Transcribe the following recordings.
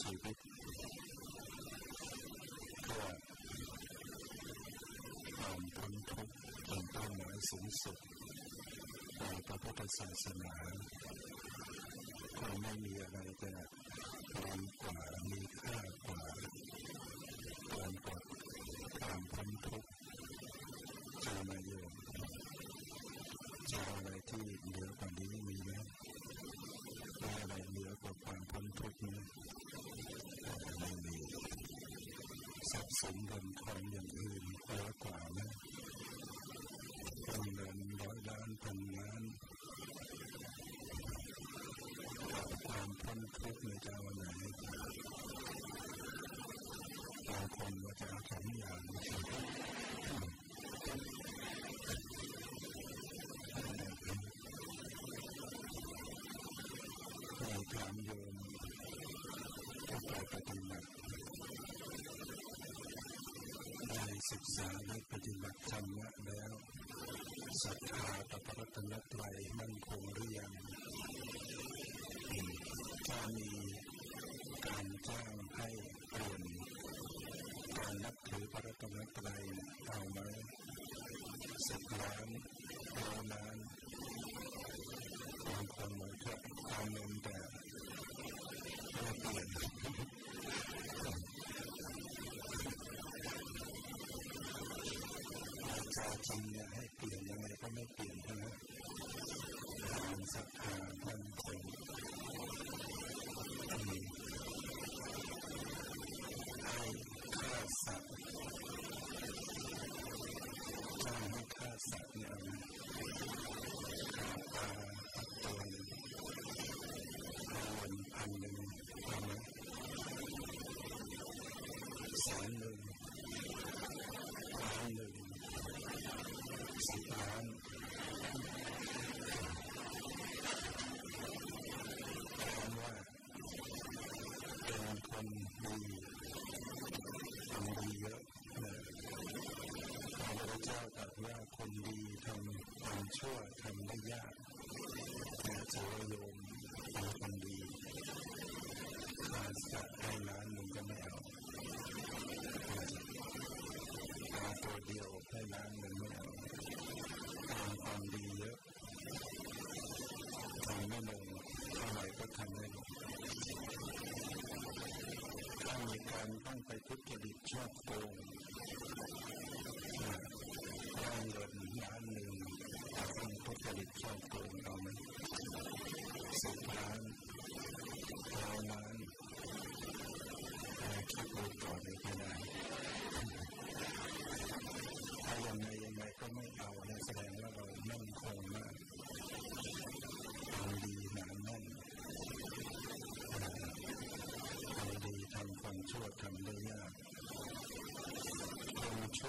ชีวิตเพื่อความพ้นทุกข์เป็นเป้าหมายสูงสุดในพระพุทธศาสนาก็ไม่มีอะไรจะดีกว่ามีค่ากว่าเกินกว่าความพ้นทุกข์จามาโยมจะอะไรที่เหนือกว่านี้มีไหมว่าอะไรเหนือกว่าความพ้นทุกข์นี้ไม่มี ทรัพย์สินเงินทองอย่างอื่นเหนือกว่านะเงินร้อยล้านพันล้านความพ้นทุกข์ในเจ้าไหนบางคนก็จะเอาสองอย่างเราถามโยมก็ไปปฏิบัติได้ศึ กษาและปฏิบัติธรรมะแล้วศรัทธาต่อพระรัตนตรัยมั่นคงหรือยังถ้ามีการจ้างให้เปลี่ยนการนับถือพระรัตนตรัยเอาไหมสิบล้านร้อยล้านบางคนมันก็เอาเงินแต่ไม่เปลี่ยนจะจริงเนี่ยให้เปลี่ยนยังไงก็ไม่เปลี่ยนนะความศรัทธามั่นคงให้ฆ่าสัตว์จ้างให้ฆ่าสัตว์เนี่ยนะฆ่าปลาตัวหนึ่งเอาเงินพันหนึ่งเอาไหมแสนหนึ่งล้านหนึ่งสิบล้านถามว่าเป็นคนดีทำดีเยอะนะพระพุทธเจ้าตรัสว่า คนดีทำความชั่วทำได้ยากแต่ถือว่าโยมเป็นคนดีขาสักให้ล้านหนึ่งก็ไม่เอาเอาตัวเดียวให้ล้านหนึ่งไม่เอาทำความดีเยอะทำไม่ลงเท่าไหร่ก็ทำได้ถ้ามีการต้องไปทุจริตชอบโกงได้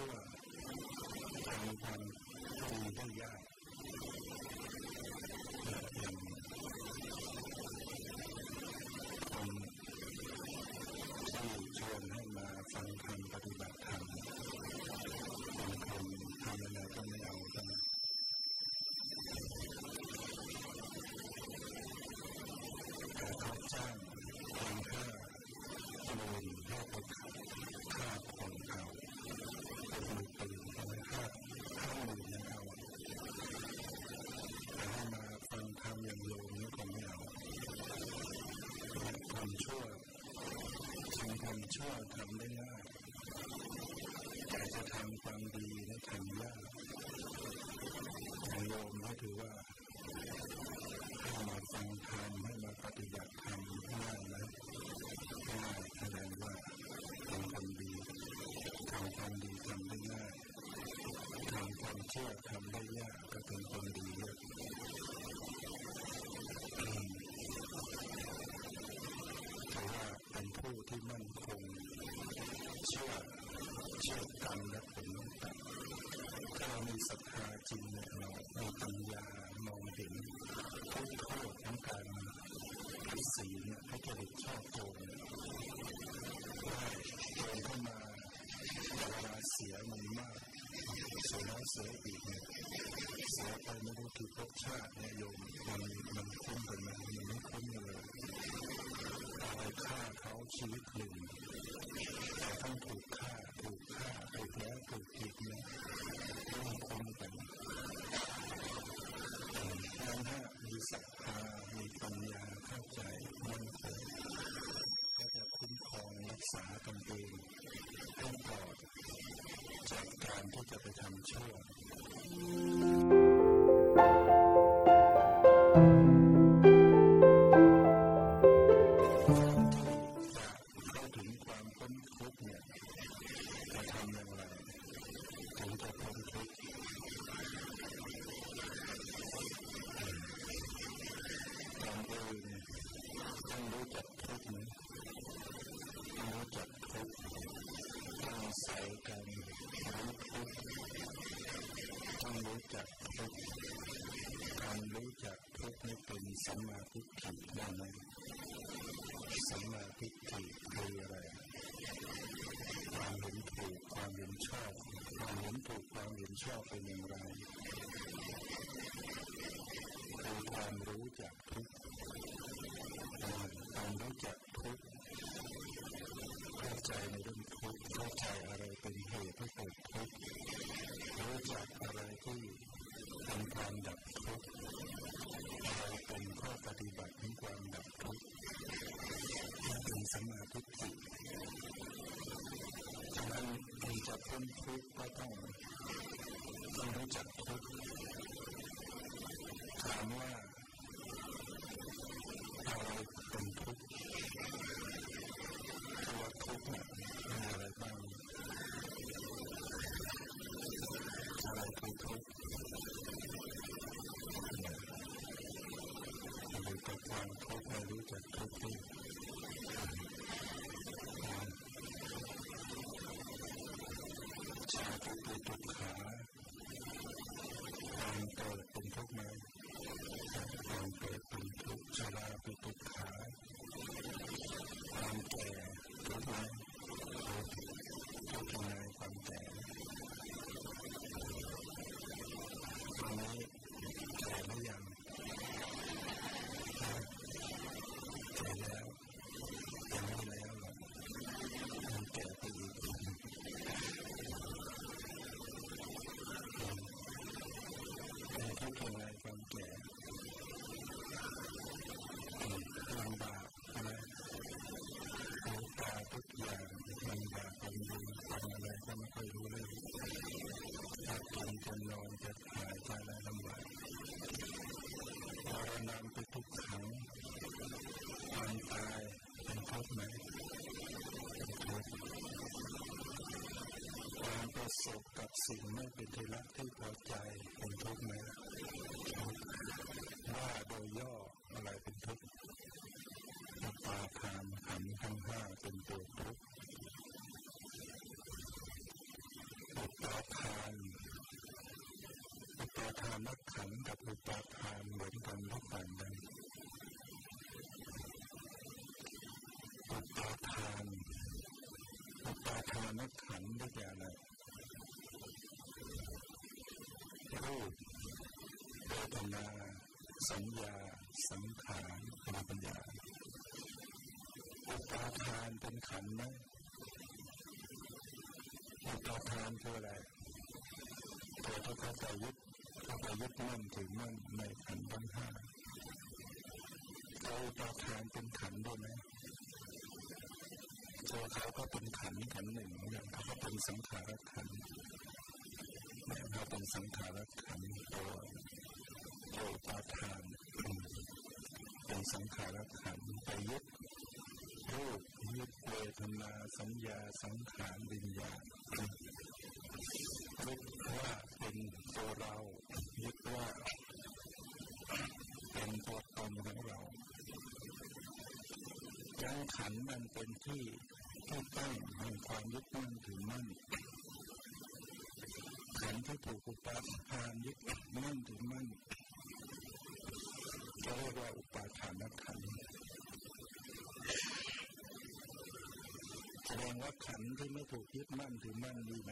Là hoàn toàn. คชั่วทำได้ยากแต่จะทำความดีและทำยากทางโยมก็ถือว่า คือภพชาติเนี่ยโยมมันมันคุ้มกันไหมมันไม่คุ้มเลยอะไรฆ่าเขาชีวิตหนึ่งแต่ต้องถูก ทุกข์ก็ต้องต้องรู้จักทุกข์ถามว่าอะไรเป็นทุกข์ ประสบกับสิ่งไม่เป็นที่รักที่พอใจเป็นทุกข์ไหมว่าโดยย่ออะไรเป็นทุกข์ปาทานขันทั้งห้าเป็นตัวทุกข์อุปาทานอุปาทานนักขันกับอุปาทานเหมือนกันทุกอย่างเลยอุปาทานอุปาทานนักขันได้แก่างเล รูปเวทนาสัญญา สังขารปัญญาอุปาทานเป็นขันไหมอุปาทานคืออะไรตัวที่เขาไปยึดเขาไปยึดมั่นถือมั่นในขันทั้งห้าเขาอุปาทานเป็นขันด้วยไหมตัวเขาก็เป็นขันขันหนึ่งเนี่ยเขาก็เป็นสังขารขันเนี่ยเขาเป็นสังขารขันตัวตัวอุปาทานเป็นสังขารขันไปยึดรูปยึดเวทนาสัญญาสังขารวิญญาณยึดว่าเป็นตัวเรายึดว่าเป็นตัวตนของเรายังขันมันเป็นที่ที่ตั้งแห่งความยึดมั่นถือมั่น นที่ถูกอุปาทานยึดมั่นถือมั่นจะเรียกว่าอุปาทานขันแสดงว่าขันที่ไม่ถูกยึดมั่นถือมั่นมีไหม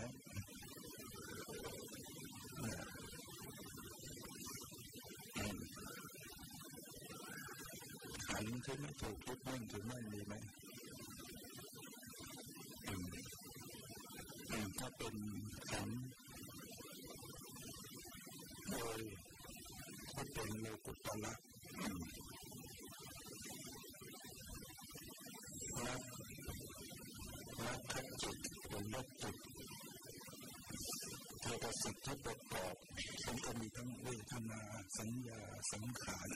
ขันที่ไม่ถูกยึดมั่นถือมั่นมีไหมถ้าเป็นขัน โดยถ้าเป็นโลกุตละรักรักขัดจิตหรือลดจิตเทตสิทธิ์ประกอบมันก็มีทั้งเวทนาสัญญาสังขาร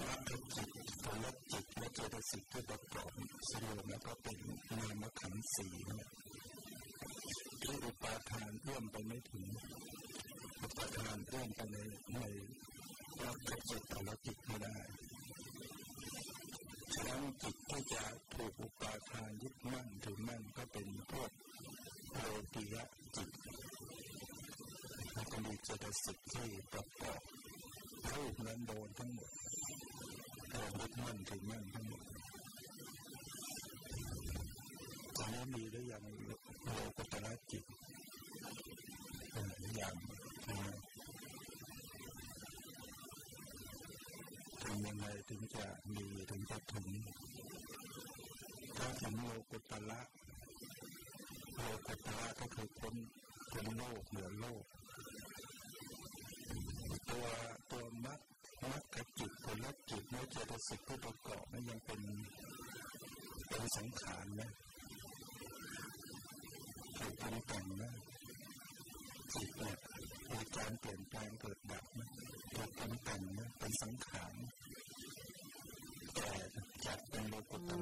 รักขัดจิตหรือลดจิตและเจตสิกที่ประกอบสรุปแล้วก็เป็นนามขันธ์สี่เนี่ย ที่อุปาทานเอื้อมไปไม่ถึงอุปาทานเอื้อมไปในในรักขัดจิตแต่ละจิตไม่ได้ฉะนั้นจิตที่จะถูกอุปาทานยึดมั่นถือมั่นก็เป็นพวกโลกียะจิตแล้วก็มีเจตสิกที่ประกอบรูปนั้นโดนทั้งหมดโดนยึดมั่นถือมั่นทั้งหมดตอนนี้มีหรือยัง โลกุตระจิตอย่างทำยังไงถึงจะมีถึงจะถึงถ้าถึงโลกุตละโลกุตละก็คือพ้นพ้นโลกเหนือโลก ตัวตัวมัดมัดกับจิตผลลัจิตเมื่อเจตสิกที่ประกอบนั้นยังเป็นเป็นสังขารนะ ถูกปรุงแต่งนะจิตเนี่ยมีการเปลี่ยนแปลงเกิดดับนะถูกปรุงแต่งนะเป็นสังขารแต่จัดเป็นโลกุตตะ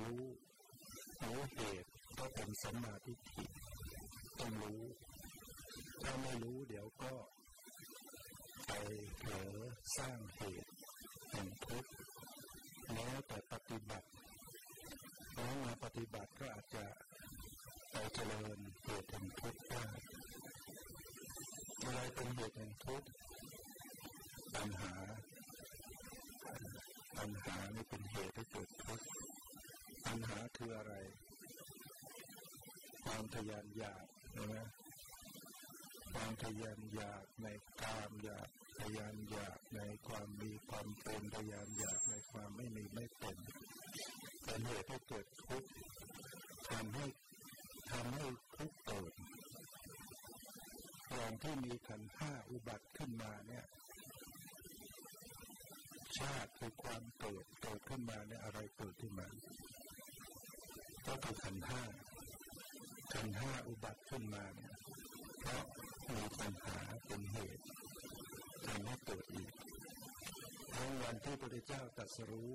รู้รู้เหตุก็เป็นสัมมาทิฏฐิต้องรู้ ถ้าไม่รู้เดี๋ยวก็ ไปเผลอสร้างเหตุแห่งทุกข์แม้แต่ปฏิบัติแล้วมาปฏิบัติก็อาจจะไปเจริญเหตุแห่งทุกข์ได้อะไรเป็นเหตุแห่งทุกข์ปัญหา ปัญหานี่เป็นเหตุให้เกิดทุกข์ปัญหา คืออะไร ความทยานอยากใช่ไหมความทยานอยากในกามอยากทยานอยากในความมีความเป็นทยานอยากในความไม่มีไม่เป็นเป็นเหตุให้เกิดทุกข์ทำให้ทำให้ทุกข์เกิดอย่างที่มีขันห้าอุบัติขึ้นมาเนี่ยชาติคือความเกิดเกิดขึ้นมาเนี่ยอะไรเกิดขึ้นมา ก็คือขันห้าขันห้าอุบัติขึ้นมาเนี่ยเพราะมีปัญหาเป็นเหตุทำให้เกิดอีกทั้งวันที่พระเจ้าตรัสรู้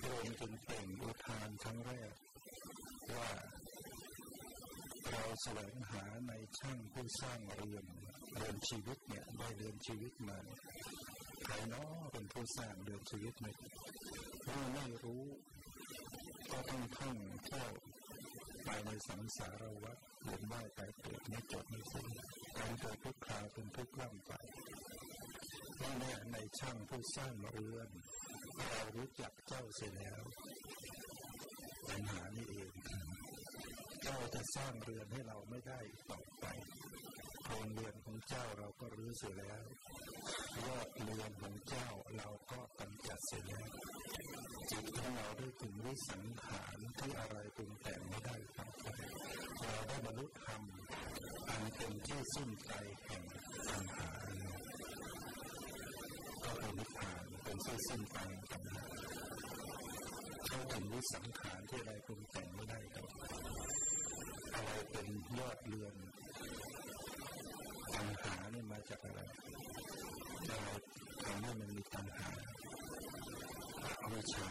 พระองค์จึงเปล่งอุทานครั้งแรก ว่าเราแสวงหาในช่างผู้สร้างเรือนเรือนชีวิตเนี่ยได้เรือนชีวิตมาใครเนาะเป็นผู้สร้างเรือนชีวิตเนี่ยเมื่อไม่รู้ ก็ต้องท่องเที่ยวไปในสังสารวัฏเวียนว่ายตายเกิดไม่จบไม่สิ้นการเกิดทุกคราวเป็นทุกล่ำไปนี่แน่ในช่างผู้สร้างมาเอื้อนเรารู้จักเจ้าเสียแล้วปัญหานี่เองเจ้าจะสร้างเรือนให้เราไม่ได้ต่อ ไปโครงเรือนของเจ้าเราก็รื้อเสียแล้วยอดเรือนของเจ้าเราก็กำจัดเสียแล้วจิตของเราได้ถึงวิสังขารที่อะไรปรุงแต่งไม่ได้ต่อไปเราได้บรรลุธรรมอันเป็นที่สิ้นใจแห่งปัญหาก็เป็นนิพพานเป็นที่สิ้นไปปัญหาเข้าถึงวิสังขารที่อะไรปรุงแต่งไม่ได้ต่ออะไรเป็นยอดเรือน ปัญหาเนี่ยมาจากอะไรอะไรทำให้มันมีปัญหาอวิชชา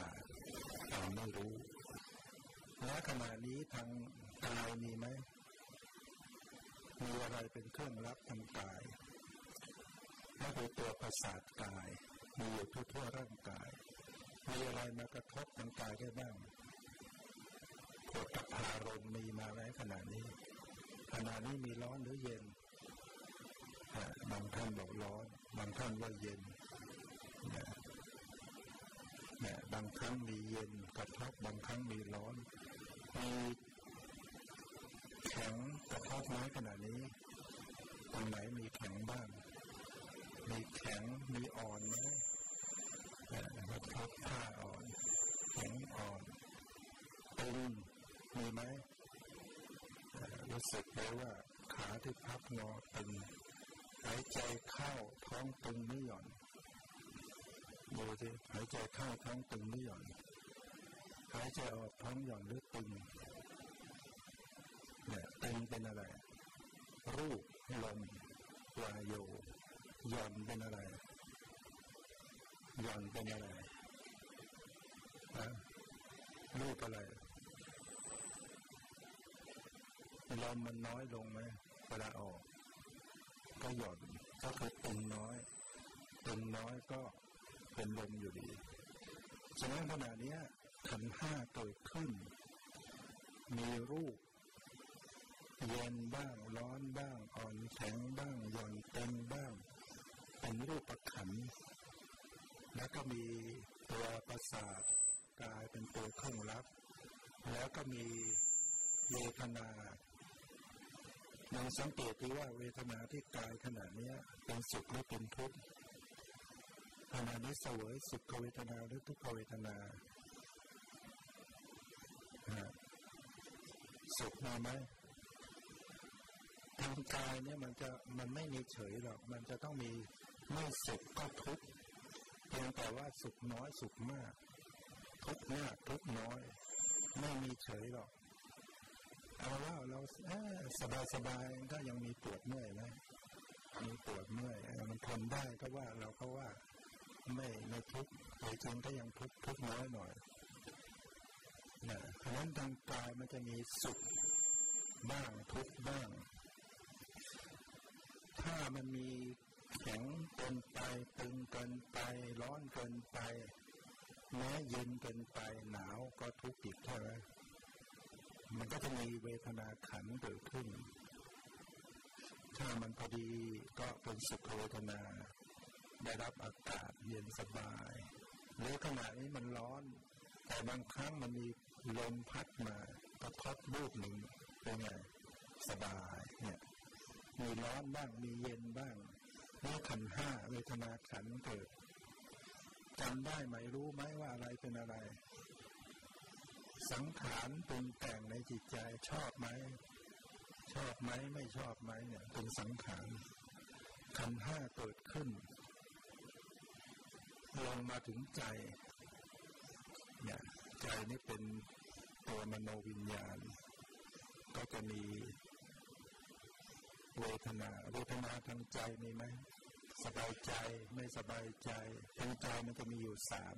เราไม่รู้และขณะนี้ทางกายมีไหมมีอะไรเป็นเครื่องรับทางกายก็คือตัวประสาทกาย มีอยู่ทั่วๆร่างกาย มีอะไรมากระทบทางกายได้บ้างปวดตพารมมีมาไหมขณะนี้ขณะนี้มีร้อนหรือเย็น บางท่านบอกร้อน บางท่านว่าเย็นนี่ยบางครั้งมีเย็นกระทบบางครั้งมีร้อน มีแข็งกระทบไม้ขนาดนี้ตรงไหนมีแข็งบ้าง มีแข็งมีอ่อนไหมกระทบผ้าอ่อนแข็งอ่อนตึงมีไหมรู้สึกเลยว่าขาที่พับงอตึง หายใจเข้าท้องตึงไม่หย่อนดูสิหายใจเข้าท้องตึงไม่หย่อนหายใจออกท้องหย่อนหรือตึงเนี่ยตึงเป็นอะไร รูปลมวายโยหย่อนเป็นอะไรหย่อนเป็นอะไรฮะรูปอะไรลมมันน้อยลงไหมเวลาออก ก็หย่อนก็คือตึงน้อยตึงน้อยก็เป็นลมอยู่ดี ฉะนั้นขณะนี้ขันห้าเกิดขึ้น มีรูปเย็นบ้างร้อนบ้าง อ่อนแข็งบ้างหย่อนเต็มบ้าง เป็นรูปประขัน แล้วก็มีตัวประสาทกายเป็นตัวเครื่องรับ แล้วก็มีเวทนา ลองสังเกตดูว่าเวทนาที่กายขนาดนี้เป็นสุขหรือเป็นทุกข์ขณะนี้เสวยสุขเวทนาหรือทุกขเวทนาสุขมาไหมทางกายเนี่ยมันจะมันไม่มีเฉยหรอก มันจะต้องมีไม่สุขก็ทุกข์เพียงแต่ว่าสุขน้อยสุขมาก ทุกข์มากทุกข์น้อย ไม่มีเฉยหรอก เอาว่าเราสบายสบายก็ยังมีปวดเมื่อยนะมีปวดเมื่อยมันทนได้ก็ว่าเราก็ว่าไม่ไม่ทุกข์แต่จริงก็ยังทุกข์ทุกข์น้อยหน่อยนะเพราะฉะนั้นทางกายมันจะมีสุขบ้างทุกข์บ้าง ถ้ามันมีแข็งเกินไปตึงเกินไปร้อนเกินไปแม้เย็นเกินไปหนาวก็ทุกข์อีกเท่าไหร่ มันก็จะมีเวทนาขันเกิดขึ้น ถ้ามันพอดีก็เป็นสุขเวทนา ได้รับอากาศเย็นสบาย หรือขณะนี้มันร้อน แต่บางครั้งมันมีลมพัดมากระทบรูปหนึ่งเป็นไงสบายเนี่ยมีร้อนบ้างมีเย็นบ้างแล้วขันห้าเวทนาขันเกิดจำได้ไหมรู้ไหมว่าอะไรเป็นอะไร สังขารปรุงแต่งในจิตใจชอบไหม ชอบไหมไม่ชอบไหมเนี่ย เป็นสังขารขันห้าเกิดขึ้น ลงมาถึงใจ เนี่ยใจนี่เป็นตัวมโนวิญญาณ ก็จะมีเวทนา เวทนาทางใจมีไหมสบายใจไม่สบายใจทางใจมันจะมีอยู่สาม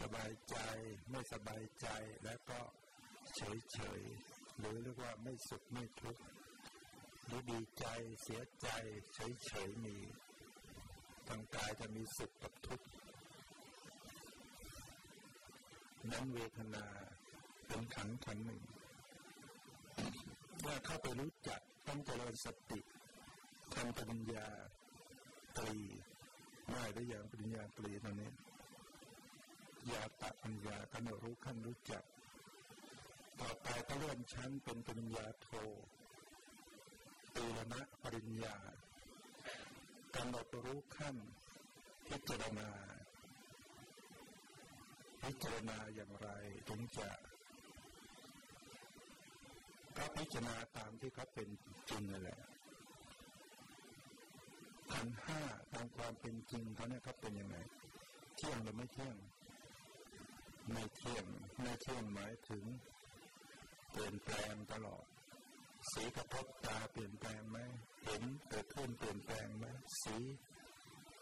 สบายใจ ไม่สบายใจและก็เฉยเฉยหรือเรียกว่าไม่สุขไม่ทุกข์หรือดีใจเสียใจเฉยเฉยมีทางกายจะมีสุขกับทุกข์นั้นเวทนาเป็นขันขันหนึ่งเมื่อเข้าไปรู้จักต้องเจริญสติทำปัญญาตรีง่ายได้อย่างปัญญาตรีตอนนี้ ยาตะปัญญากำหนดรู้ขั้นรู้จัก ต่อไปก็เลื่อนชั้นเป็นปัญญาโทตีรณะปริญญากำหนดรู้ขั้นพิจารณา พิจารณาอย่างไรถึงจะก็พิจารณาตามที่เขาเป็นจริงนั่นแหละขันห้าตามความเป็นจริงเขาเนี่ยเขาเป็นยังไง เที่ยงหรือไม่เที่ยง ไม่เที่ยงไม่เที่ยงหมายถึง เปลี่ยนแปลงตลอด สีกระทบตาเปลี่ยนแปลงไหมเห็นเกิดขึ้นเปลี่ยนแปลงไหมสี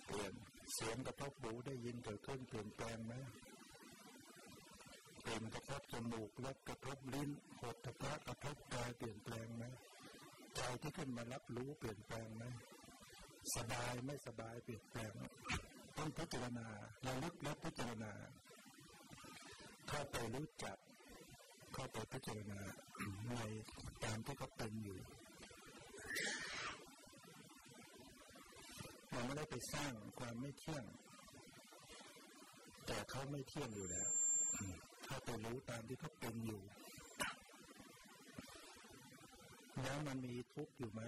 เปลี่ยนเสียงกระทบหูได้ยินเกิดขึ้นเปลี่ยนแปลงไหมกลิ่นกระทบจมูกรสกระทบลิ้นโผฏฐะกระทบกายเปลี่ยนแปลงไหมใจที่ขึ้นมารับรู้เปลี่ยนแปลงไหมสบายไม่สบายเปลี่ยนแปลงต้องพิจารณาระลึกและพิจารณา เข้าไปรู้จัก เข้าไปพิจารณาในตามที่เขาเป็นอยู่เราไม่ได้ไปสร้างความไม่เที่ยง แต่เขาไม่เที่ยงอยู่แล้วเข้าไปรู้ตามที่เขาเป็นอยู่ แล้วมันมีทุกข์อยู่ไหม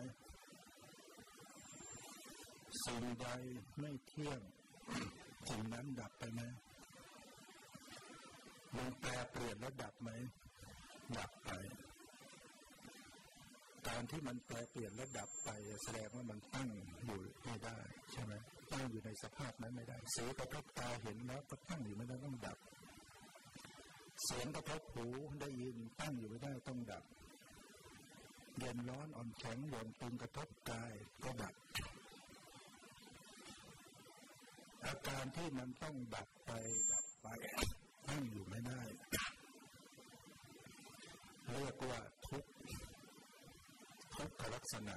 สิ่งใดไม่เที่ยงสิ่งนั้นดับไปไหม มันแปรเปลี่ยนแล้วดับไหมดับไปการที่มันแปรเปลี่ยนและดับไปแสดงว่ามันตั้งอยู่ไม่ได้ ใช่ไหมตั้งอยู่ในสภาพนั้นไม่ได้สีกระทบตาเห็นแล้วก็ตั้งอยู่ไม่ได้ต้องดับ เสียงกระทบหูได้ยินตั้งอยู่ไม่ได้ต้องดับเย็นร้อนอ่อนแข็งหย่อนตึงกระทบกายก็ดับ อาการที่มันต้องดับไปดับไป ตั้งอยู่ไม่ได้เรียกว่าทุกทุกขลักษณะ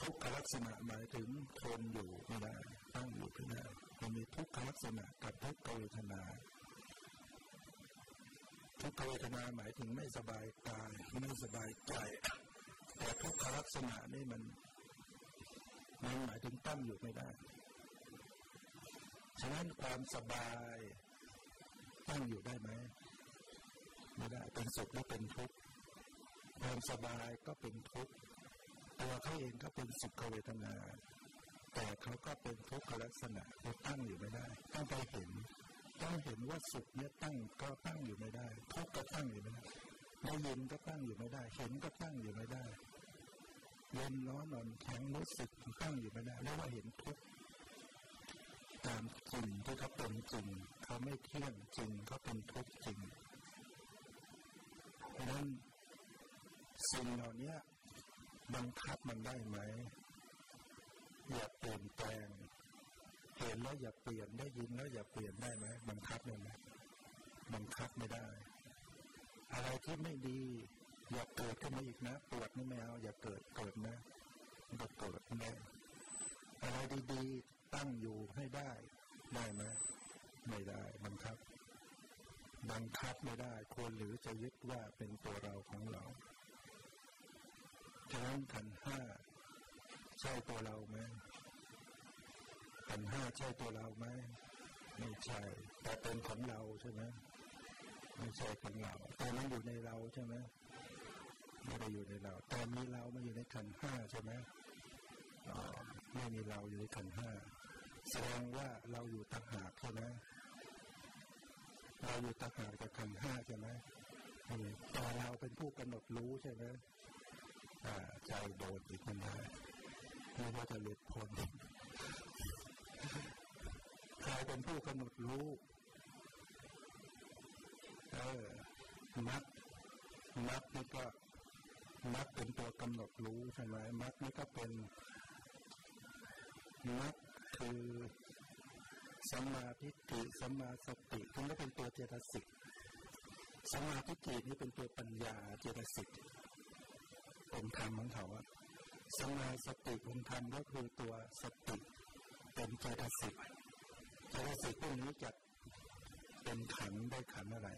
ทุกขลักษณะหมายถึงทนอยู่ไม่ได้ตั้งอยู่ไม่ได้มันมีทุกขลักษณะกับทุกขเวทนาทุกขเวทนาหมายถึงไม่สบายกายไม่สบายใจแต่ทุกขลักษณะนี่มันมันหมายถึงตั้งอยู่ไม่ได้ ฉะนั้นความสบายตั้งอยู่ได้ไหมไม่ได้เป็นสุขและเป็นทุกข์ความสบายก็เป็นทุกข์ตัวเขาเองก็เป็นสุขเวทนา แต่เขาก็เป็นทุกขลักษณะเขาตั้งอยู่ไม่ได้ ต้องไปเห็น ต้องเห็นว่าสุขเนี่ยตั้งก็ตั้งอยู่ไม่ได้ ทุกข์ก็ตั้งอยู่ไม่ได้ได้ยินก็ตั้งอยู่ไม่ได้ เห็นก็ตั้งอยู่ไม่ได้เย็นร้อนนอนแข็งรู้สึกตั้งอยู่ไม่ได้แล้วว่าเห็นทุกข์ ตามจริงที่เขาเป็นจริงเขาไม่เที่ยงจริงเขาเป็นทุกข์จริงเพราะนั้นสิ่งเหล่านี้บังคับมันได้ไหมอย่าเปลี่ยนแปลงเห็นแล้วอย่าเปลี่ยนได้ยินแล้วอย่าเปลี่ยนได้ไหมบังคับได้ไหมบังคับไม่ได้ อะไรที่ไม่ดี อย่าเกิดขึ้นมาอีกนะปวดนี่ไม่เอาอย่าเกิดเกิดนะมันก็เกิดไม่อะไรดีๆ ตั้งอยู่ให้ได้ ได้ไหมไม่ได้บังคับ บังคับไม่ได้ควรหรือจะยึดว่าเป็นตัวเราของเราฉะนั้นขันห้าใช่ตัวเราไหมขันห้าใช่ตัวเราไหมไม่ใช่ แต่เป็นของเราใช่ไหมไม่ใช่ของเราแต่มันอยู่ในเราใช่ไหมไม่ได้อยู่ในเราแต่มีเรามาอยู่ในขันห้าใช่ไหมไม่มีเราอยู่ในขันห้า แสดงว่าเราอยู่ต่างหากใช่ไหมเราอยู่ต่างหากกับขันห้าใช่ไหมแต่เราเป็นผู้กำหนดรู้ใช่ไหมใจโดดอีกมันได้ไม่ว่าจะหลุดพ้นใครเป็นผู้กำหนดรู้เออมัดมัดนี่ก็มัดเป็นตัวกำหนดรู้ใช่ไหมมัดนี่ก็เป็นมัด คือสัมมาทิฏฐิสัมมาสติทั้งก็เป็นตัวเจตสิกสัมมาทิฏฐินี่เป็นตัวปัญญาเจตสิกองธรรมของเขาอะสมาสติองธรรมก็คือตัวสติเป็นเจตสิกเจตสิกพวกนี้จะเป็นขันได้ขันอะไร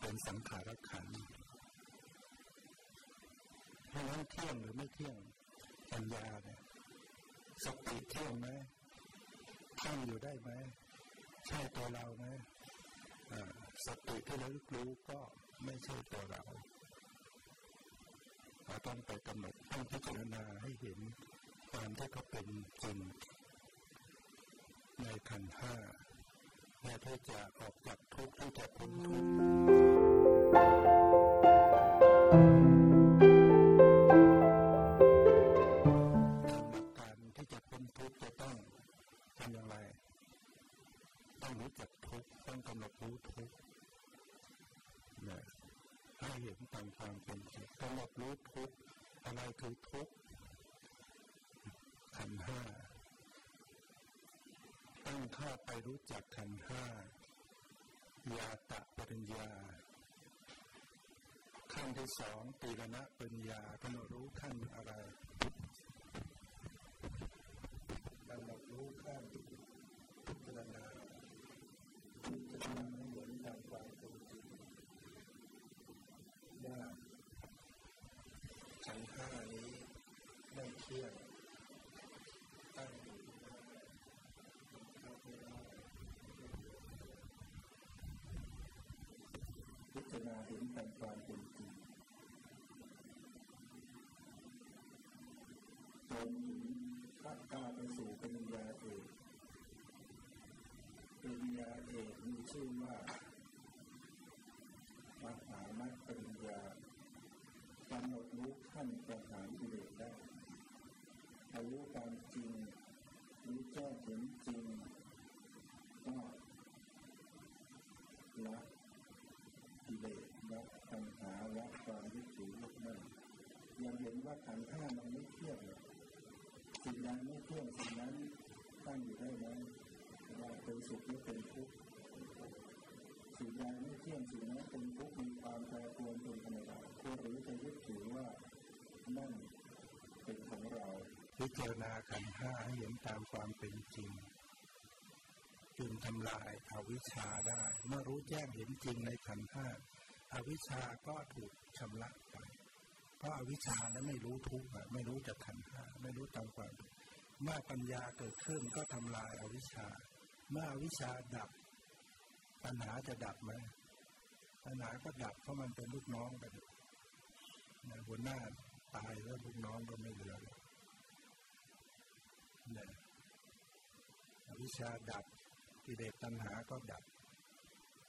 เป็นสังขารขันเพราะนั้นเที่ยงหรือไม่เที่ยงปัญญาเนี่ย สติเที่ยงไหมท่านอยู่ได้ไหมใช่ตัวเราไหมสติที่เรารู้ก็ไม่ใช่ตัวเราเราต้องไปกำหนดต้องพิจารณาให้เห็นความที่เขาเป็นจริงในขันห้าเพื่อที่จะออกจากทุกข์ที่จะพ้นทุกข์ จริงกำหนดรู้ทุกอะไรคือทุกขันห้าตั้งข้าไปรู้จักขันห้ายาตะปริญญา ขั้นที่สองตีรณะปัญญากำหนดรู้ขั้นอะไรกำหนดรู้ขั้นพิจารณาพิจารณาให้เห็นตามความเป็นจริงว่าขันห้านี้ไม่เที่ยงตั้งอยู่พิจาเห็นตามความเป็นจริงจนถึงพัฒนาไปสู่ปริญญาเอกปริญญาเอกมีชื่อว่ามหามัคปริญญากำหนดรู้ขั้นประหารกิเลสได้รู้ความจริงรู้แจ้งเห็นจริงก็ละกิเลสละปัญหาละความยึดถือยึดมั่นยัง เห็นขันห้ามันไม่เที่ยงสิ่งใดไม่เที่ยงสิ่งนั้นตั้งอยู่ได้ไหมว่าเป็นสุขหรือเป็นทุกข์สิ่งใดไม่เที่ยงสิ่งนั้นเป็นทุกข์มีความแปรปรวนเป็นธรรมดาควรหรือจะยึดถือว่านั่นเป็นของเราพิจารณาขันห้าให้เห็นตามความเป็นจริงจึงทำลายอาวิชชาได้ เมื่อรู้แจ้งเห็นจริงในขันห้าอาวิชชาก็ถูกชำระไป เพราะอาวิชชานั้นไม่รู้ทุกข์ไม่รู้จักขันห้าไม่รู้ตามความ เมื่อปัญญาเกิดขึ้นก็ทำลายอาวิชชา เมื่ออวิชชาดับ ปัญหาจะดับไหมปัญหาก็ดับเพราะมันเป็นลูกน้องกันนะหัวหน้าตายแล้วลูกน้องก็ไม่เหลือวิชาดับกิเลสตัณหาก็ดับ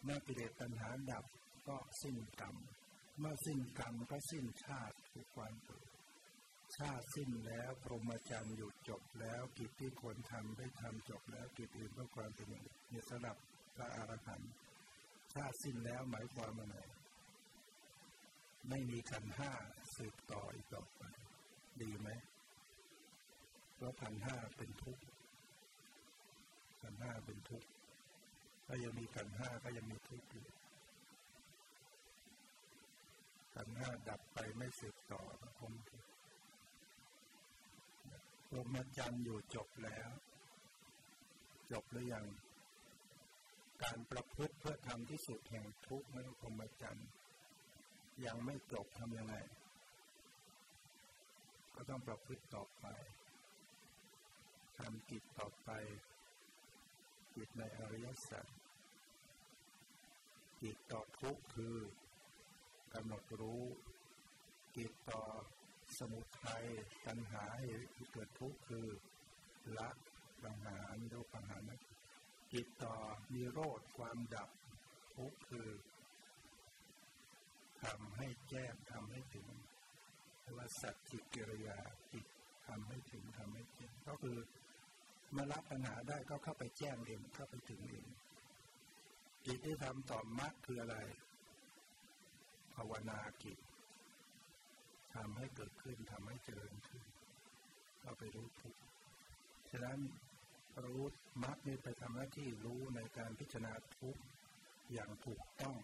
เมื่อกิเลสตัณหาดับก็สิ้นกรรม เมื่อสิ้นกรรมก็สิ้นชาติ ทุกความเกิดชาติสิ้นแล้วพรหมจรรย์หยุดจบแล้วกิจที่ควรทำได้ทำจบแล้วกิจอื่นเพื่อความเป็นมีสำหรับพระอรหันต์ชาติสิ้นแล้วหมายความว่าไงไม่มีขันห้าสืบต่ออีกต่อไปดีไหมเพราะขันห้าเป็นทุกข์ขันห้าเป็นทุกข์ถ้ายังมีขันห้าก็ยังมีทุกข์อยู่ ขันห้าดับไปไม่สืบต่อคงทุกข์พรหมจรรย์อยู่จบแล้ว จบหรือยัง การประพฤติเพื่อทำที่สุดแห่งทุกข์นั้นพรหมจรรย์ยังไม่จบทำยังไง ก็ต้องประพฤติต่อไปทำกิจต่อไปกิจในอริยสัจกิจต่อทุกข์คือ กำหนดรู้กิจต่อสมุทัยตัณหาให้เกิดทุกข์คือละปัญหาโดยปัญหานะติดต่อมีโรธความดับทุกข์คือทำให้แจ้งทำให้ถึงว่าสัจจิกิริยาจิตทำให้ถึงทำให้แจ้งก็คือเมื่อรับปัญหาได้ก็เข้าไปแจ้งเองเข้าไปถึงเองกิจที่ทำต่อมรรคคืออะไราวนากิจทำให้เกิดขึ้นทำให้เจริญขึ้นเข้าไปรู้ทุกฉะนั้นรู้มรรคนี่ไปทำหน้าที่รู้ในการพิจารณาทุกอย่างถูกต้อง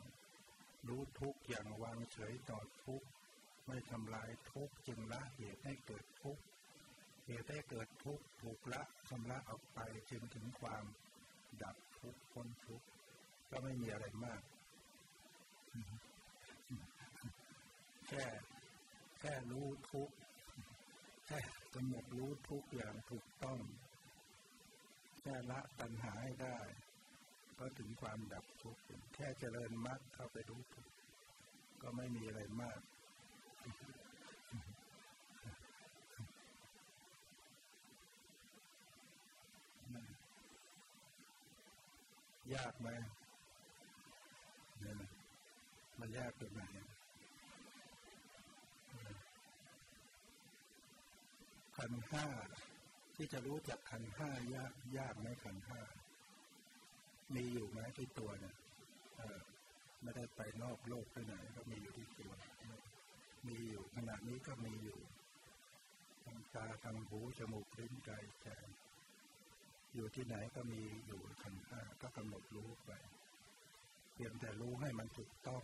รู้ทุกอย่างวางเฉยต่อทุกไม่ทำลายทุกจึงละเหตุให้เกิดทุกเหตุให้เกิดทุกถูกละชำระออกไปจึงถึงความดับทุกพ้นทุกก็ไม่มีอะไรมาก แค่แค่รู้ทุกแค่กำหนดรู้ทุกอย่างถูกต้อง แค่ละตัณหาให้ได้ก็ถึงความดับทุกข์แค่เจริญมรรคเข้าไปรู้ทุกก็ไม่มีอะไรมากยากไหมมันยากตรงไหน ขันห้าที่จะรู้จักขันห้ายากยากไหมขันห้ามีอยู่ไหมที่ตัวเนี่ยไม่ได้ไปนอกโลกไปไหนก็มีอยู่ที่ตัว มีอยู่ขณะนี้ก็มีอยู่ทางตาทางหูจมูกลิ้นกายใจอยู่ที่ไหนก็มีอยู่ขันห้าก็กำหนดรู้ไปเพียงแต่รู้ให้มันถูกต้อง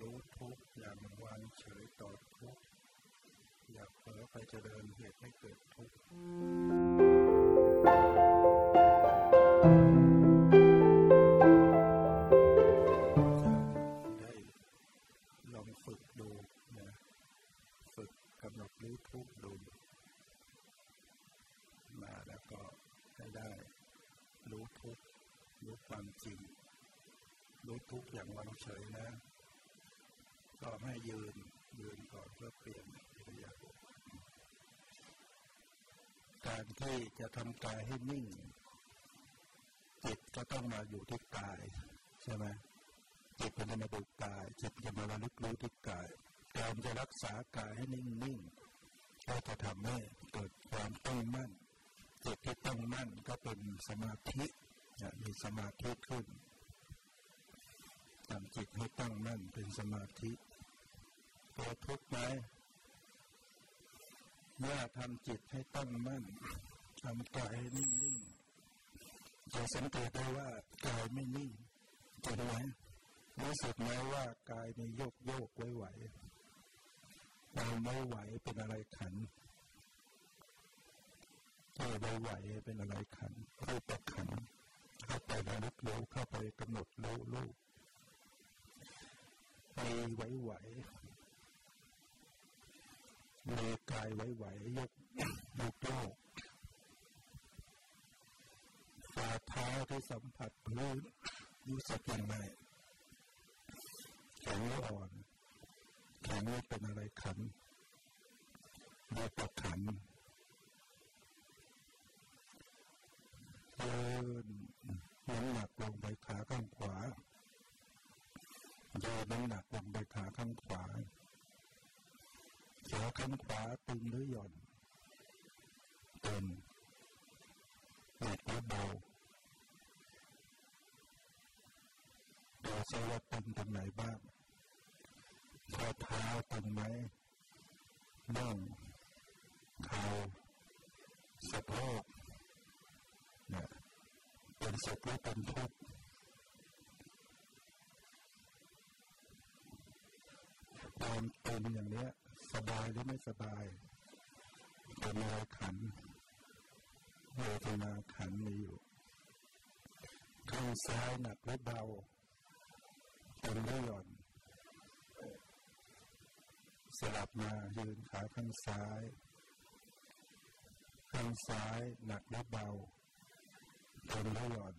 รู้ทุกอย่างวางเฉยต่อทุก อย่าเผลอไปเจริญเหตุให้เกิดทุกข์ได้ลองฝึกดูนะฝึกกำหนดรู้ทุกข์ดูมาแล้วก็ให้ได้รู้ทุกข์รู้ความจริงรู้ทุกอย่างวางเฉยนะ ก็ให้ยืนยืนก่อนเพื่อเปลี่ยน การที่จะทำกายให้นิ่ง จิตก็ต้องมาอยู่ที่กายใช่ไหมจิตมันจะมาดูกาย จิตจะมาระลึกรู้ที่กายการจะรักษากายให้นิ่งนิ่งก็จะทำให้เกิดความตั้งมั่นจิตที่ตั้งมั่นก็เป็นสมาธิมีสมาธิขึ้นทำจิตให้ตั้งมั่นเป็นสมาธิตัวทุกข์ไหม เมื่อทำจิตให้ตั้งมั่นทำกายนิ่งๆจะสังเกตได้ว่ากายไม่นิ่งจริงไหมรู้สึกไหมว่ากายมีโยกโยกไหวไหวเราไม่ไหวเป็นอะไรขันถ้าไหวไหวเป็นอะไรขันรูปขันเข้าไประลึกรู้เข้าไปกำหนดรู้รูปมีไหวไหว มีกายไหวๆยกยกโลกฝ่าเท้าที่สัมผัสพื้นรู้สึกยังไงแข็งหรืออ่อนแข็งไม่เป็นอะไรขันมีปะขันเดินน้ำหนักลงไปขาข้างขวาเดินน้ำหนักลงไปขาข้างขวา ขาข้างขวาตึงหรือหย่อนตึงหนักหรือเบาดูซิว่าตึงตรงไหนบ้างข้อเท้าตึงไหมน่องเข่าสะโพกเนี่ยเป็นสุขหรือเป็นทุกข์ความตึงอย่างเนี้ย สบายหรือไม่สบายเป็นอะไรขันเวทนาขันมีอยู่ข้างซ้ายหนักหรือเบาเป็นหรือหย่อน สลับมายืนขาข้างซ้ายข้างซ้ายหนักหรือเบาเป็นหรือหย่อน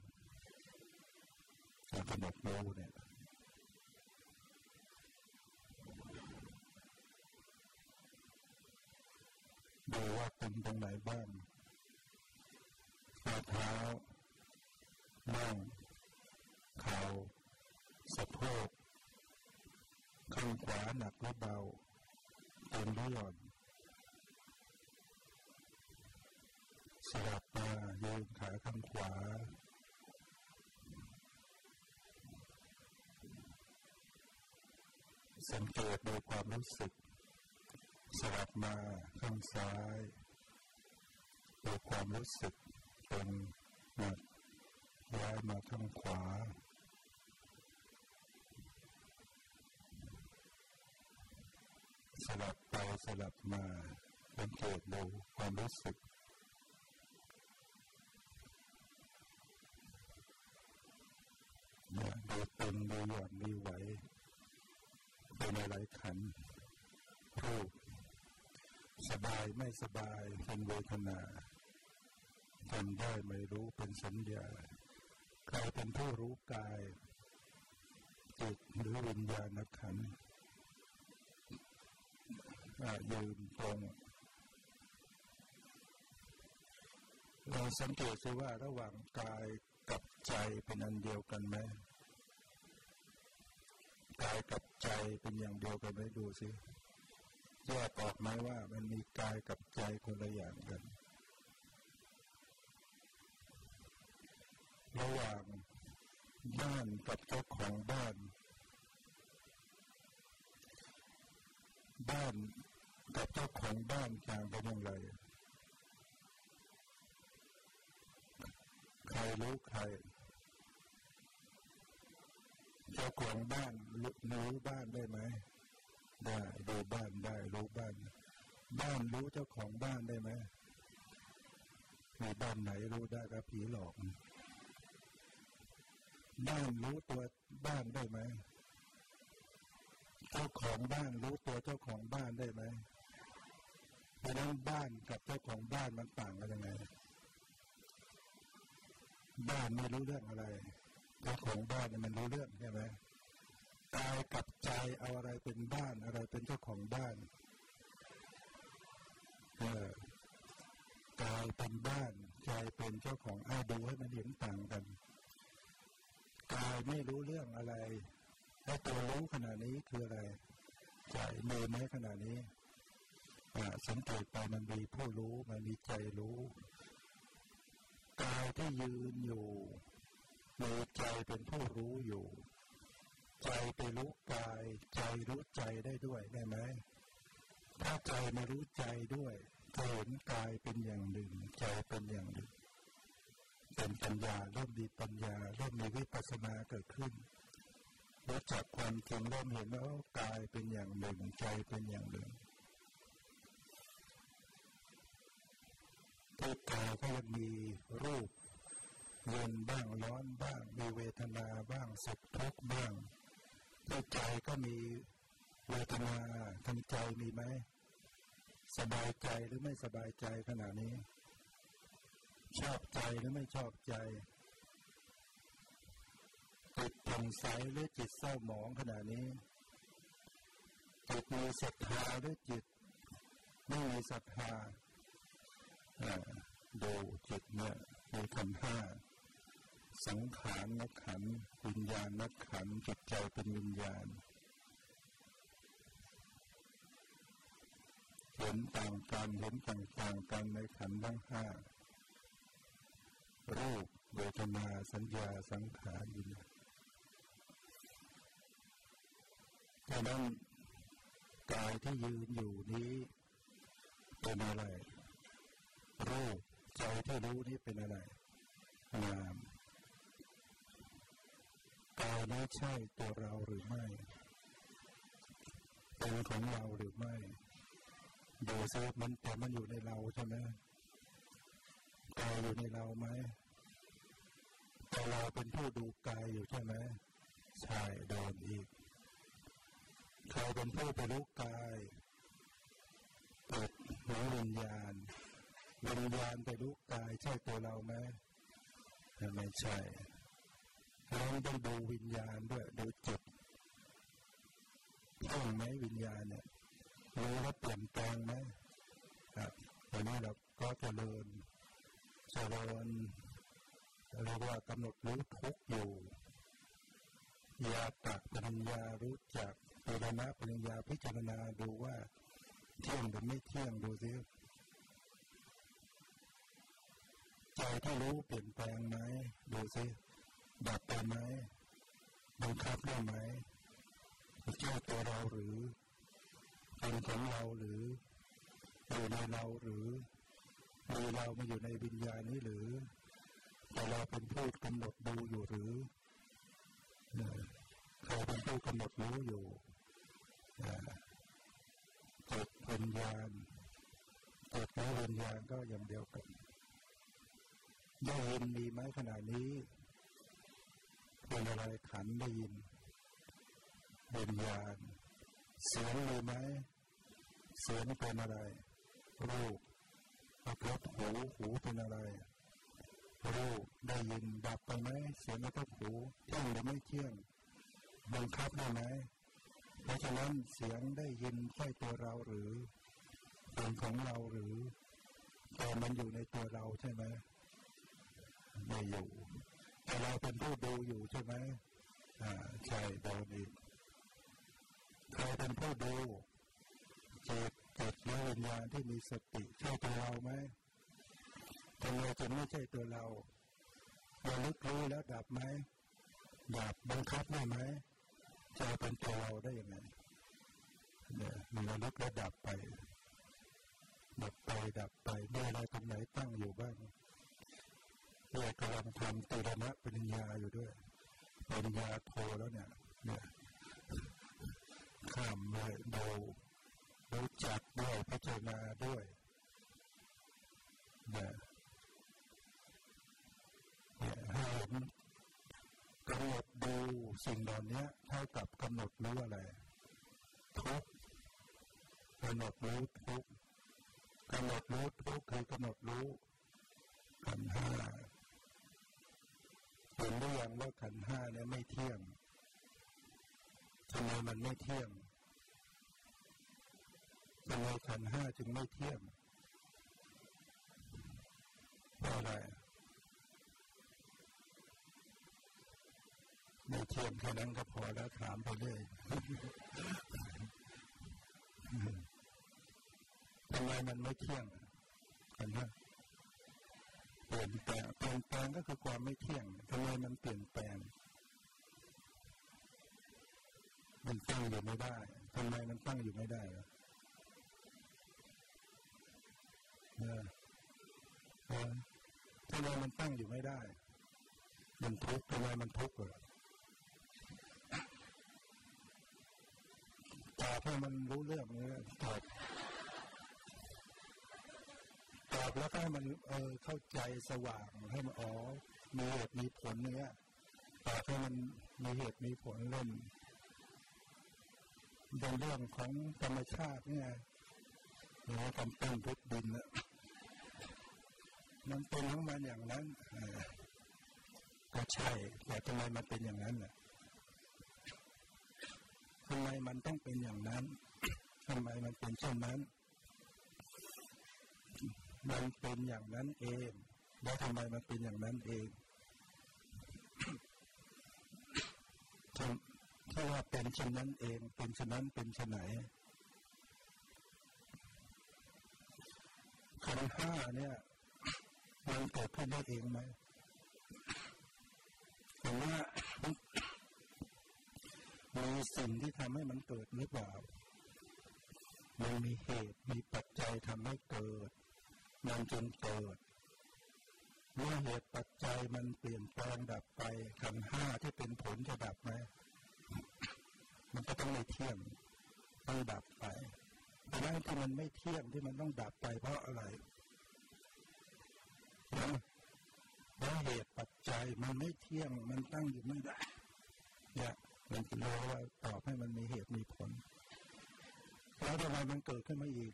การกำหนดรู้เนี่ย ดูว่าเป็นตรงไหนบ้างฝ่าเท้านั่งเข่าสะโพกข้างขวาหนักหรือเบาเป็นหรือหย่อนสลับมาโยนขาข้างขวาสังเกตดูความรู้สึก สลับมาข้างซ้ายดูความรู้สึกเป็นหนักย้ายมาข้างขวาสลับไปสลับมาสังเกตดูความรู้สึกเนี่ยดูตึงดูหย่อนดูไหวเป็นอะไรขันรูป สบายไม่สบายเป็นเวทนาจำได้ไม่รู้เป็นสัญญาใครเป็นผู้รู้กายจิตหรือวิญญาณขันยืนตรงเราสังเกตซิว่าระหว่างกายกับใจเป็นอันเดียวกันไหมกายกับใจเป็นอย่างเดียวกันไหมดูสิ แยกออกไหมว่ามันมีกายกับใจคนละอย่างกันระหว่างบ้านกับเจ้าของบ้าน บ้านกับเจ้าของบ้านต่างกันอย่างไร ใครรู้ใคร เจ้าของบ้านรู้บ้านได้ไหม ได้ดูบ้านได้รู้บ้าน บ้านรู้เจ้าของบ้านได้ไหมมีบ้านไหนรู้ได้ก็ผีหลอกบ้านรู้ตัวบ้านได้ไหมเจ้าของบ้านรู้ตัวเจ้าของบ้านได้ไหมเพราะนั้นบ้านกับเจ้าของบ้านมันต่างกันยังไง บ้านไม่รู้เรื่องอะไร เจ้าของบ้านมันรู้เรื่องใช่ไหม กายกับใจเอาอะไรเป็นบ้านอะไรเป็นเจ้าของบ้านเออกายเป็นบ้านใจเป็นเจ้าของอาดูให้มันเห็นต่างกันกายไม่รู้เรื่องอะไรและตัวรู้ขณะนี้คืออะไรใจมีไหมขณะนี้สังเกตไปมันมีผู้รู้มันมีใจรู้กายที่ยืนอยู่มีใจเป็นผู้รู้อยู่ ใจไปรู้กาย ใจรู้ใจได้ด้วยได้ไหมถ้าใจไม่รู้ใจด้วยจะเห็นกายเป็นอย่างหนึ่ง ใจเป็นอย่างหนึ่งเป็นปัญญาเริ่มมีปัญญาเริ่มมีวิปัสสนาเกิดขึ้นรู้จักความจริงเริ่มเห็นว่ากายเป็นอย่างหนึ่งใจเป็นอย่างหนึ่งที่กายก็ยังมีรูปเย็นบ้างร้อนบ้างมีเวทนาบ้างสุขทุกข์บ้าง ที่ใจก็มีเวทนาทางใจมีไหม สบายใจหรือไม่สบายใจขณะนี้ ชอบใจหรือไม่ชอบใจจิตผ่องใสหรือจิตเศร้าหมองขณะนี้ จิตมีศรัทธาหรือจิต ไม่มีศรัทธาดูจิตเนี่ยมีคำห้า สังขารนักขันวิญญาณนักขันจิตใจเป็นวิญญาณเห็นต่างกันเห็นต่างๆกันในขันทั้งห้ารูปเวทนาสัญญาสังขารวิญญาณดังนั้นกายที่ยืนอยู่นี้เป็นอะไรรูปใจที่รู้นี้เป็นอะไรนาม กายนี้ใช่ตัวเราหรือไม่เป็นของเราหรือไม่ดูซิมันแต่มันอยู่ในเราใช่ไหมกายอยู่ในเราไหมแต่เราเป็นผู้ดูกายอยู่ใช่ไหมใช่โดนอีกใครเป็นผู้ไปรู้กายเปิดหูวิญญาณวิญญาณไปรู้กายใช่ตัวเราไหมไม่ใช่ เราต้องดูวิญญาณด้วยดูจิตต้องไหมวิญญาณเนี่ยรู้ว่าเปลี่ยนแปลงไหมครับวันนี้เราก็เจริญเจริญเรียกว่ากำหนดรู้ทุกอยู่ยาตักปัญญารู้จักปิรณะปัญญาพิจารณาดูว่าเที่ยงหรือไม่เที่ยงดูสิใจที่รู้เปลี่ยนแปลงไหมดูสิ ดับไปไหมบังคับได้ไหมเจ้าตัวเราหรือเป็นของเราหรืออยู่ในเราหรือมีเรามาอยู่ในวิญญาณนี้หรือแต่เราเป็นผู้กำหนดดูอยู่หรือใครเป็นผู้กำหนดรู้อยู่จิตวิญญาณจิตและวิญญาณก็อย่างเดียวกันได้ยินมีไหมขณะนี้ เป็นอะไรขันได้ยินวิญญาณเสียงมีไหมเสียงเป็นอะไร รูปกระทบหูหูเป็นอะไร รูปได้ยินดับไปไหมเสียงกระทบหูเที่ยงหรือไม่เที่ยงบังคับได้ไหมเพราะฉะนั้นเสียงได้ยินใช่ตัวเราหรือเป็นของเราหรือแต่มันอยู่ในตัวเราใช่ไหมไม่อยู่ แต่เราเป็นผู้ดูอยู่ใช่ไหมอ่าใช่โดนอีกใครเป็นผู้ดูจิตจิตและวิญญาณที่มีสติใช่ตัวเราไหมทำไมจะไม่ใช่ตัวเราเราลึกรู้แล้วดับไหมดับบังคับได้ไหมจะเป็นตัวเราได้ยังไงเนี่ยมันลึกแล้วดับไป ดับไปดับไปมีอะไรตรงไหนตั้งอยู่บ้าง เนี่ยกำลังทำติรณะปัญญาอยู่ด้วยปัญญาโทแล้วเนี่ย เนี่ยข้ามเลยดูรู้จักด้วยพิจารณาด้วยเนี่ยเนี่ยให้เห็นกำหนดดูสิ่งเหล่านี้เท่ากับกำหนดรู้อะไรทุกกำหนดรู้ทุกกำหนดรู้ทุกคือกำหนดรู้ขันห้า เห็นหรือยังว่าขันห้าเนี่ยไม่เที่ยงทำไมมันไม่เที่ยงทำไมขันห้าจึงไม่เที่ยงเพราะอะไรไม่เที่ยงแค่นั้นก็พอแล้วถามไปเลยทำไมมันไม่เที่ยงขันห้า เปลี่ยนแปลงเปลี่ยนแปลงก็คือความไม่เที่ยงทำไมมันเปลี่ยนแปลง มันตั้งอยู่ไม่ได้ทำไมมันตั้งอยู่ไม่ได้เนี่ยทำไมมันตั้งอยู่ไม่ได้ มันทุกข์ทำไมมันทุกข์เหรอตอบให้มันรู้เรื่องนี้ตอบ ตอบแล้วให้มันเออเข้าใจสว่างให้มันอ๋อมีเหตุมีผลเนี้ยตอบให้มันมีเหตุมีผลเล่นเป็นเรื่องของธรรมชาติเนี่ยหรือคำตั้งพุทธดินนะมันเป็นของมันอย่างนั้นก็ใช่แต่ทำไมมันเป็นอย่างนั้นล่ะทำไมมันต้องเป็นอย่างนั้นทำไมมันเป็นเช่นนั้น มันเป็นอย่างนั้นเอง แล้วทำไมมันเป็นอย่างนั้นเองถ้าว่าเป็นเช่นนั้นเอง เป็นเช่นนั้นเป็นเช่นไหนขันห้าเนี่ยมันเกิดขึ้นได้เองไหมผมว่ามีสิ่งที่ทำให้มันเกิดหรือเปล่ามันมีเหตุมีปัจจัยทำให้เกิด มันจนเกิดเมื่อเหตุปัจจัยมันเปลี่ยนแปลงดับไปขันห้าที่เป็นผลจะดับไหมมันก็ต้องไม่เที่ยงต้องดับไปแต่นั้นที่มันไม่เที่ยงที่มันต้องดับไปเพราะอะไรเพราะเหตุปัจจัยมันไม่เที่ยงมันตั้งอยู่ไม่ได้เนี่ยมันจะรู้ว่าตอบให้มันมีเหตุมีผล แล้วทำไมมันเกิดขึ้นมาอีก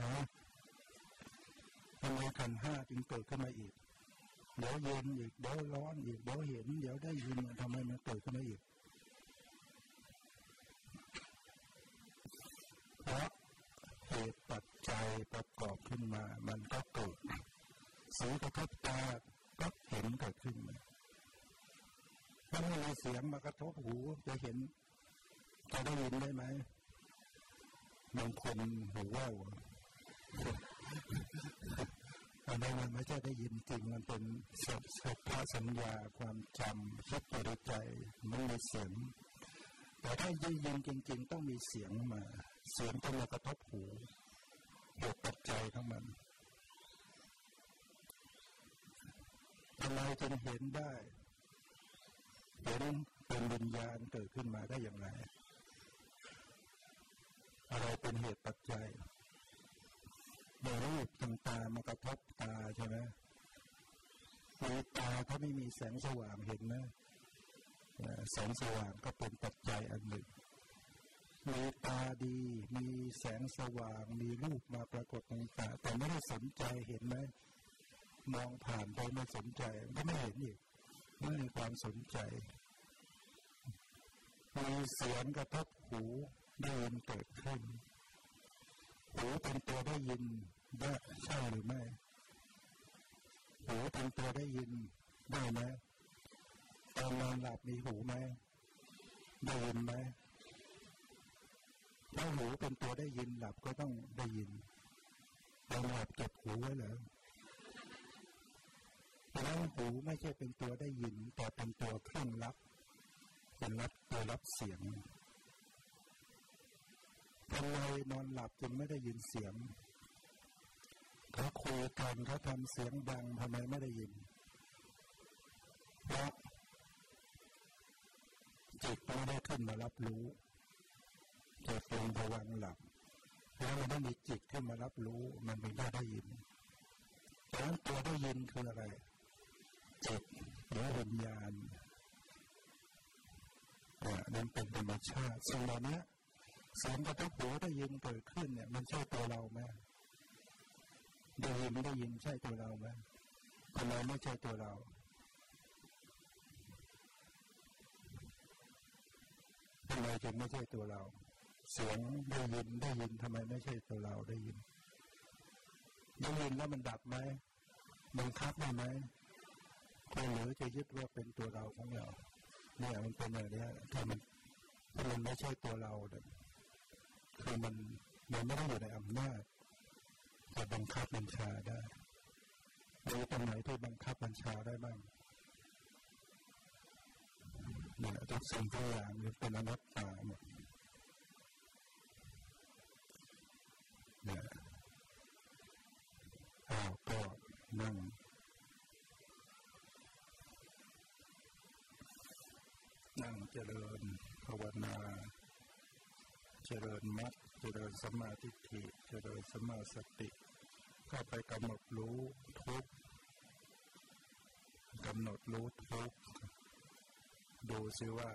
นะทำไมขันห้าจึงเกิดขึ้นมาอีก เดี๋ยวเย็นอีก เดี๋ยวร้อนอีก เดี๋ยวเห็น เดี๋ยวได้ยินทำไมมันเกิดขึ้นมาอีก เพราะเหตุปัจจัยประกอบขึ้นมา มันก็เกิดสีกระทบตาก็เห็นเกิดขึ้นมาถ้าไม่มีเสียงมากระทบหูจะเห็นจะได้ยินได้ไหมบางคนหูว่าว อันนั้นมันไม่ใช่ได้ยินจริงมันเป็นสัพพะสัญญาความจำคิดปริใจมันมีเสียง แต่ถ้าได้ยินจริง ๆ ต้องมีเสียงมา เสียงต้องมากระทบหูเหตุปัจจัยทั้งมันทำไมจึงเห็นได้เห็นเป็นวิญญาณเกิดขึ้นมาได้อย่างไร อะไรเป็นเหตุปัจจัย เดี๋ยวรูปต่างๆมากระทบตาใช่ไหมมีตาถ้าไม่มีแสงสว่างเห็นไหมแสงสว่างก็เป็นปัจจัยอันหนึ่งมีตาดี มีแสงสว่าง มีรูปมาปรากฏในตา แต่ไม่ได้สนใจเห็นไหมมองผ่านไปไม่สนใจก็ไม่เห็นอีกไม่มีความสนใจ มีเสียงกระทบหูได้ยินเกิดขึ้น หูเป็นตัวได้ยินได้ใช่หรือไม่หูเป็นตัวได้ยินได้ไหมตอนนอนหลับมีหูไหมได้ยินไหมถ้าหูเป็นตัวได้ยินหลับก็ต้องได้ยินตอนหลับเก็บหูไว้เหรอเพราะหูไม่ใช่เป็นตัวได้ยิน แต่เป็นตัวเครื่องรับเป็นรับตัวรับเสียง ทำไมนอนหลับจึงไม่ได้ยินเสียงเขาคุยกันเขาทำเสียงดังทำไมไม่ได้ยินเพราะจิตไม่ได้ขึ้นมารับรู้จะเป็นภวังหลับแล้วมันต้องมีจิตขึ้นมารับรู้มันถึงได้ได้ยินดังนั้นตัวได้ยินคืออะไรจิตหรือวิญญาณเนี่ยนั่นเป็นธรรมชาติสิ่งเหล่านี้ เสียงกระทบหูได้ยินเกิดขึ้นเนี่ย มันใช่ตัวเราไหมได้ยินไม่ได้ยินใช่ตัวเราไหมทำไมไม่ใช่ตัวเราทำไมจึงไม่ใช่ตัวเรา เสียงได้ยินได้ยินทำไมไม่ใช่ตัวเราได้ยินได้ยินแล้วมันดับไหมบังคับได้ไหมคนหรือจะยึดว่าเป็นตัวเราของเราเนี่ยมันเป็นอย่างนี้ถ้ามันถ้ามันไม่ใช่ตัวเราเนี่ย คือมันมันไม่ได้อยู่ในอำนาจจะบังคับบัญชาได้มีตรงไหนที่บังคับบัญชาได้บ้างเนี่ยทุกสิ่งทุกอย่างมันเป็นอนัตตาหมดเนี่ยเอาก็นั่งนั่งเจริญภาวนา ริญมัดเจริญสมาธิิเจริญสมาสติก็ไปกำหนดรู้ทุกกำหนดรู้ทุกดูซิว่า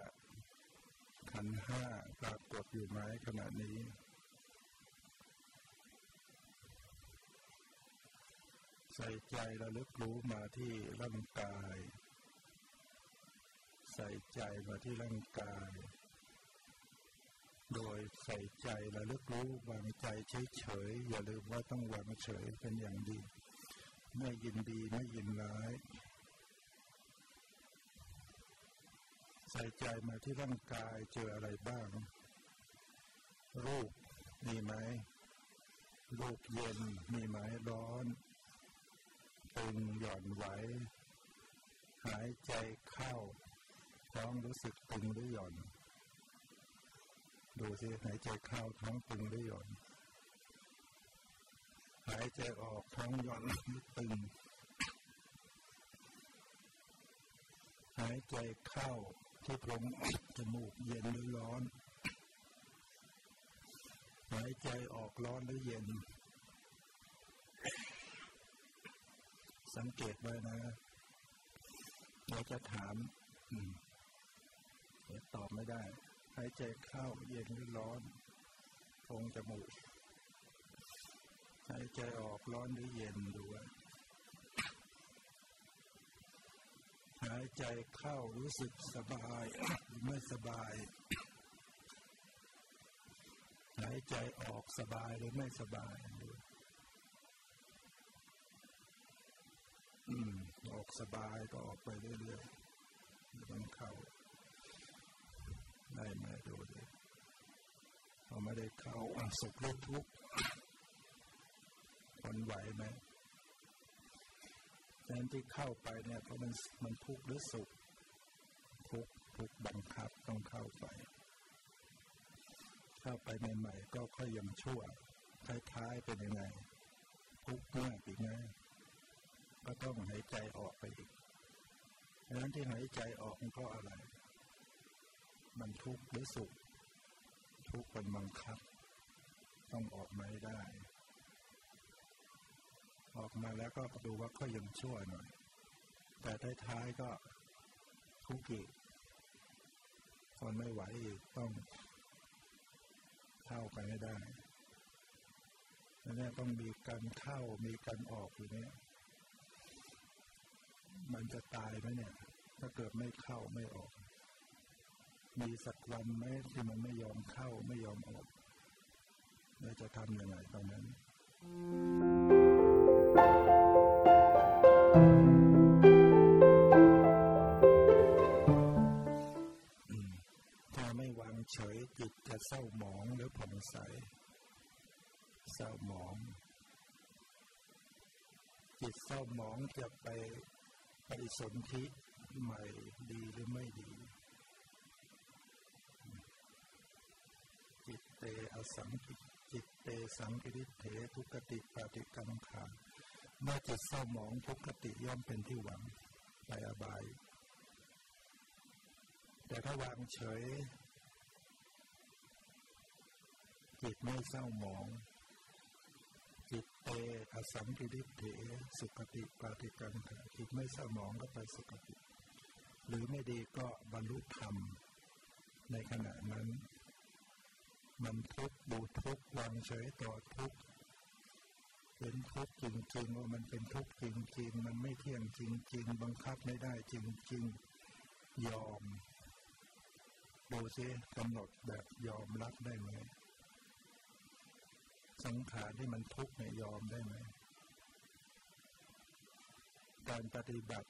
ขันห้าปรากฏอยู่ไหมขณะนี้ใส่ใจระลึกรู้มาที่ร่างกาย ใส่ใจมาที่ร่างกาย โดยใส่ใจระลึกรู้วางใจเฉยๆอย่าลืมว่าต้องวางเฉยเป็นอย่างดี ไม่ยินดีไม่ยินร้าย ใส่ใจมาที่ร่างกายเจออะไรบ้าง รูปมีไหมรูปเย็นมีไหมร้อนตึงหย่อนไหวหายใจเข้าท้องรู้สึกตึงหรือหย่อน ดูสิหายใจเข้าท้องตึงหรือหย่อนหายใจออกท้องหย่อนตึง หายใจเข้าที่โพรงจมูกเย็นหรือร้อน หายใจออกร้อนหรือเย็น สังเกตไว้นะเราจะถามอืมตอบไม่ได้ หายใจเข้าเย็นหรือร้อนโพรงจมูก หายใจออกร้อนหรือเย็นดูว่าหายใจเข้ารู้สึกสบายหรือไม่สบาย หายใจออกสบายหรือไม่สบายดูอืมออกสบายก็ออกไปเรื่อยๆต้องเข้า ได้ไหมดูดิพอไม่ได้เข้าอะสุขหรือทุกข์คนไหวไหมแทนที่เข้าไปเนี่ยเพราะมันมันทุกข์หรือสุขทุกข์ทุกข์บังคับต้องเข้าไป เข้าไปใหม่ๆก็ค่อยยังชั่วท้ายๆเป็นยังไงทุกข์มากอีกไงก็ต้องหายใจออกไปอีกดังนั้นที่หายใจออกมันก็อะไร มันทุกข์หรือสุข ทุกข์เป็นบังคับ ต้องออกมาให้ได้ ออกมาแล้วก็ดูว่าก็ยังชั่วหน่อย แต่ท้ายๆก็ทุกข์อีกทนไม่ไหวอีกต้องเข้าไปให้ได้แล้วเนี่ยต้องมีการเข้ามีการออกอยู่เนี่ยมันจะตายไหมเนี่ย ถ้าเกิดไม่เข้าไม่ออก มีสักวันไหมที่มันไม่ยอมเข้าไม่ยอมออกเราจะทำยังไงตรงนั้น ถ้าไม่วางเฉยจิตจะเศร้าหมองหรือผ่องใส เศร้าหมอง จิตเศร้าหมองจะไปปฏิสนธิใหม่ดีหรือไม่ดี จิต เตอสังกิจิตเตสังกิริเถทุกติปฏิกังขาเมื่อจิตเศร้าหมองทุกติย่อมเป็นที่หวังไปอบาย แต่ถ้าวางเฉย จิตไม่เศร้าหมองจิตเตอสังกิริเถสุขติปาติกังขาจิตไม่เศร้าหมองก็ไปสุขติ หรือไม่ดีก็บรรลุธรรมในขณะนั้น มันทุกข์ดูทุกข์วางเฉยต่อทุกข์เป็นทุกข์จริงๆว่ามันเป็นทุกข์จริง ๆ มันไม่เที่ยงจริง ๆ บังคับไม่ได้จริง ๆ ยอมดูซิกำหนดแบบยอมรับได้ไหมสังขารที่มันทุกข์เนี่ยยอมได้ไหมการปฏิบัติ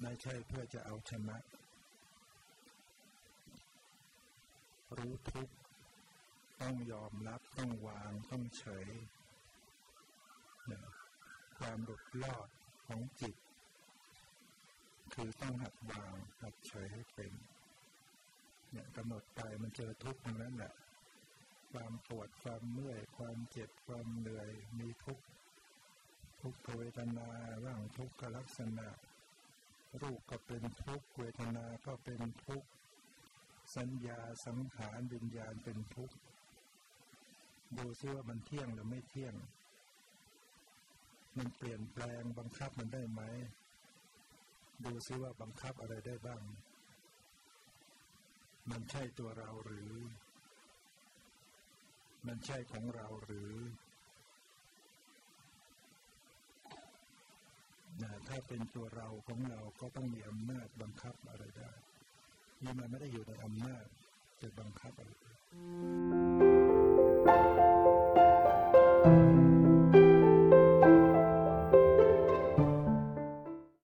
ไม่ใช่เพื่อจะเอาชนะ รู้ทุกข์ต้องยอมรับต้องวางต้องเฉยเนี่ยความหลุดรอดของจิต คือต้องหัดวางหัดเฉยให้เป็นเนี่ยกำหนดไปมันเจอทุกข์ตรงนั้นแหละความปวดความเมื่อย ความเจ็บความเหนื่อยมีทุกข์ทุกเวทนาร่างทุกขลักษณะ รูปก็เป็นทุกเวทนาก็เป็นทุก สัญญาสังขารวิญญาณเป็นทุกข์ดูซิว่ามันเที่ยงหรือไม่เที่ยง มันเปลี่ยนแปลงบังคับมันได้ไหม ดูซิว่าบังคับอะไรได้บ้าง มันใช่ตัวเราหรือ มันใช่ของเราหรือนะถ้าเป็นตัวเราของเราก็ต้องมีอำนาจบังคับอะไรได้ นี่มันไม่ได้อยู่ในอำนาจจะบังคับอะไร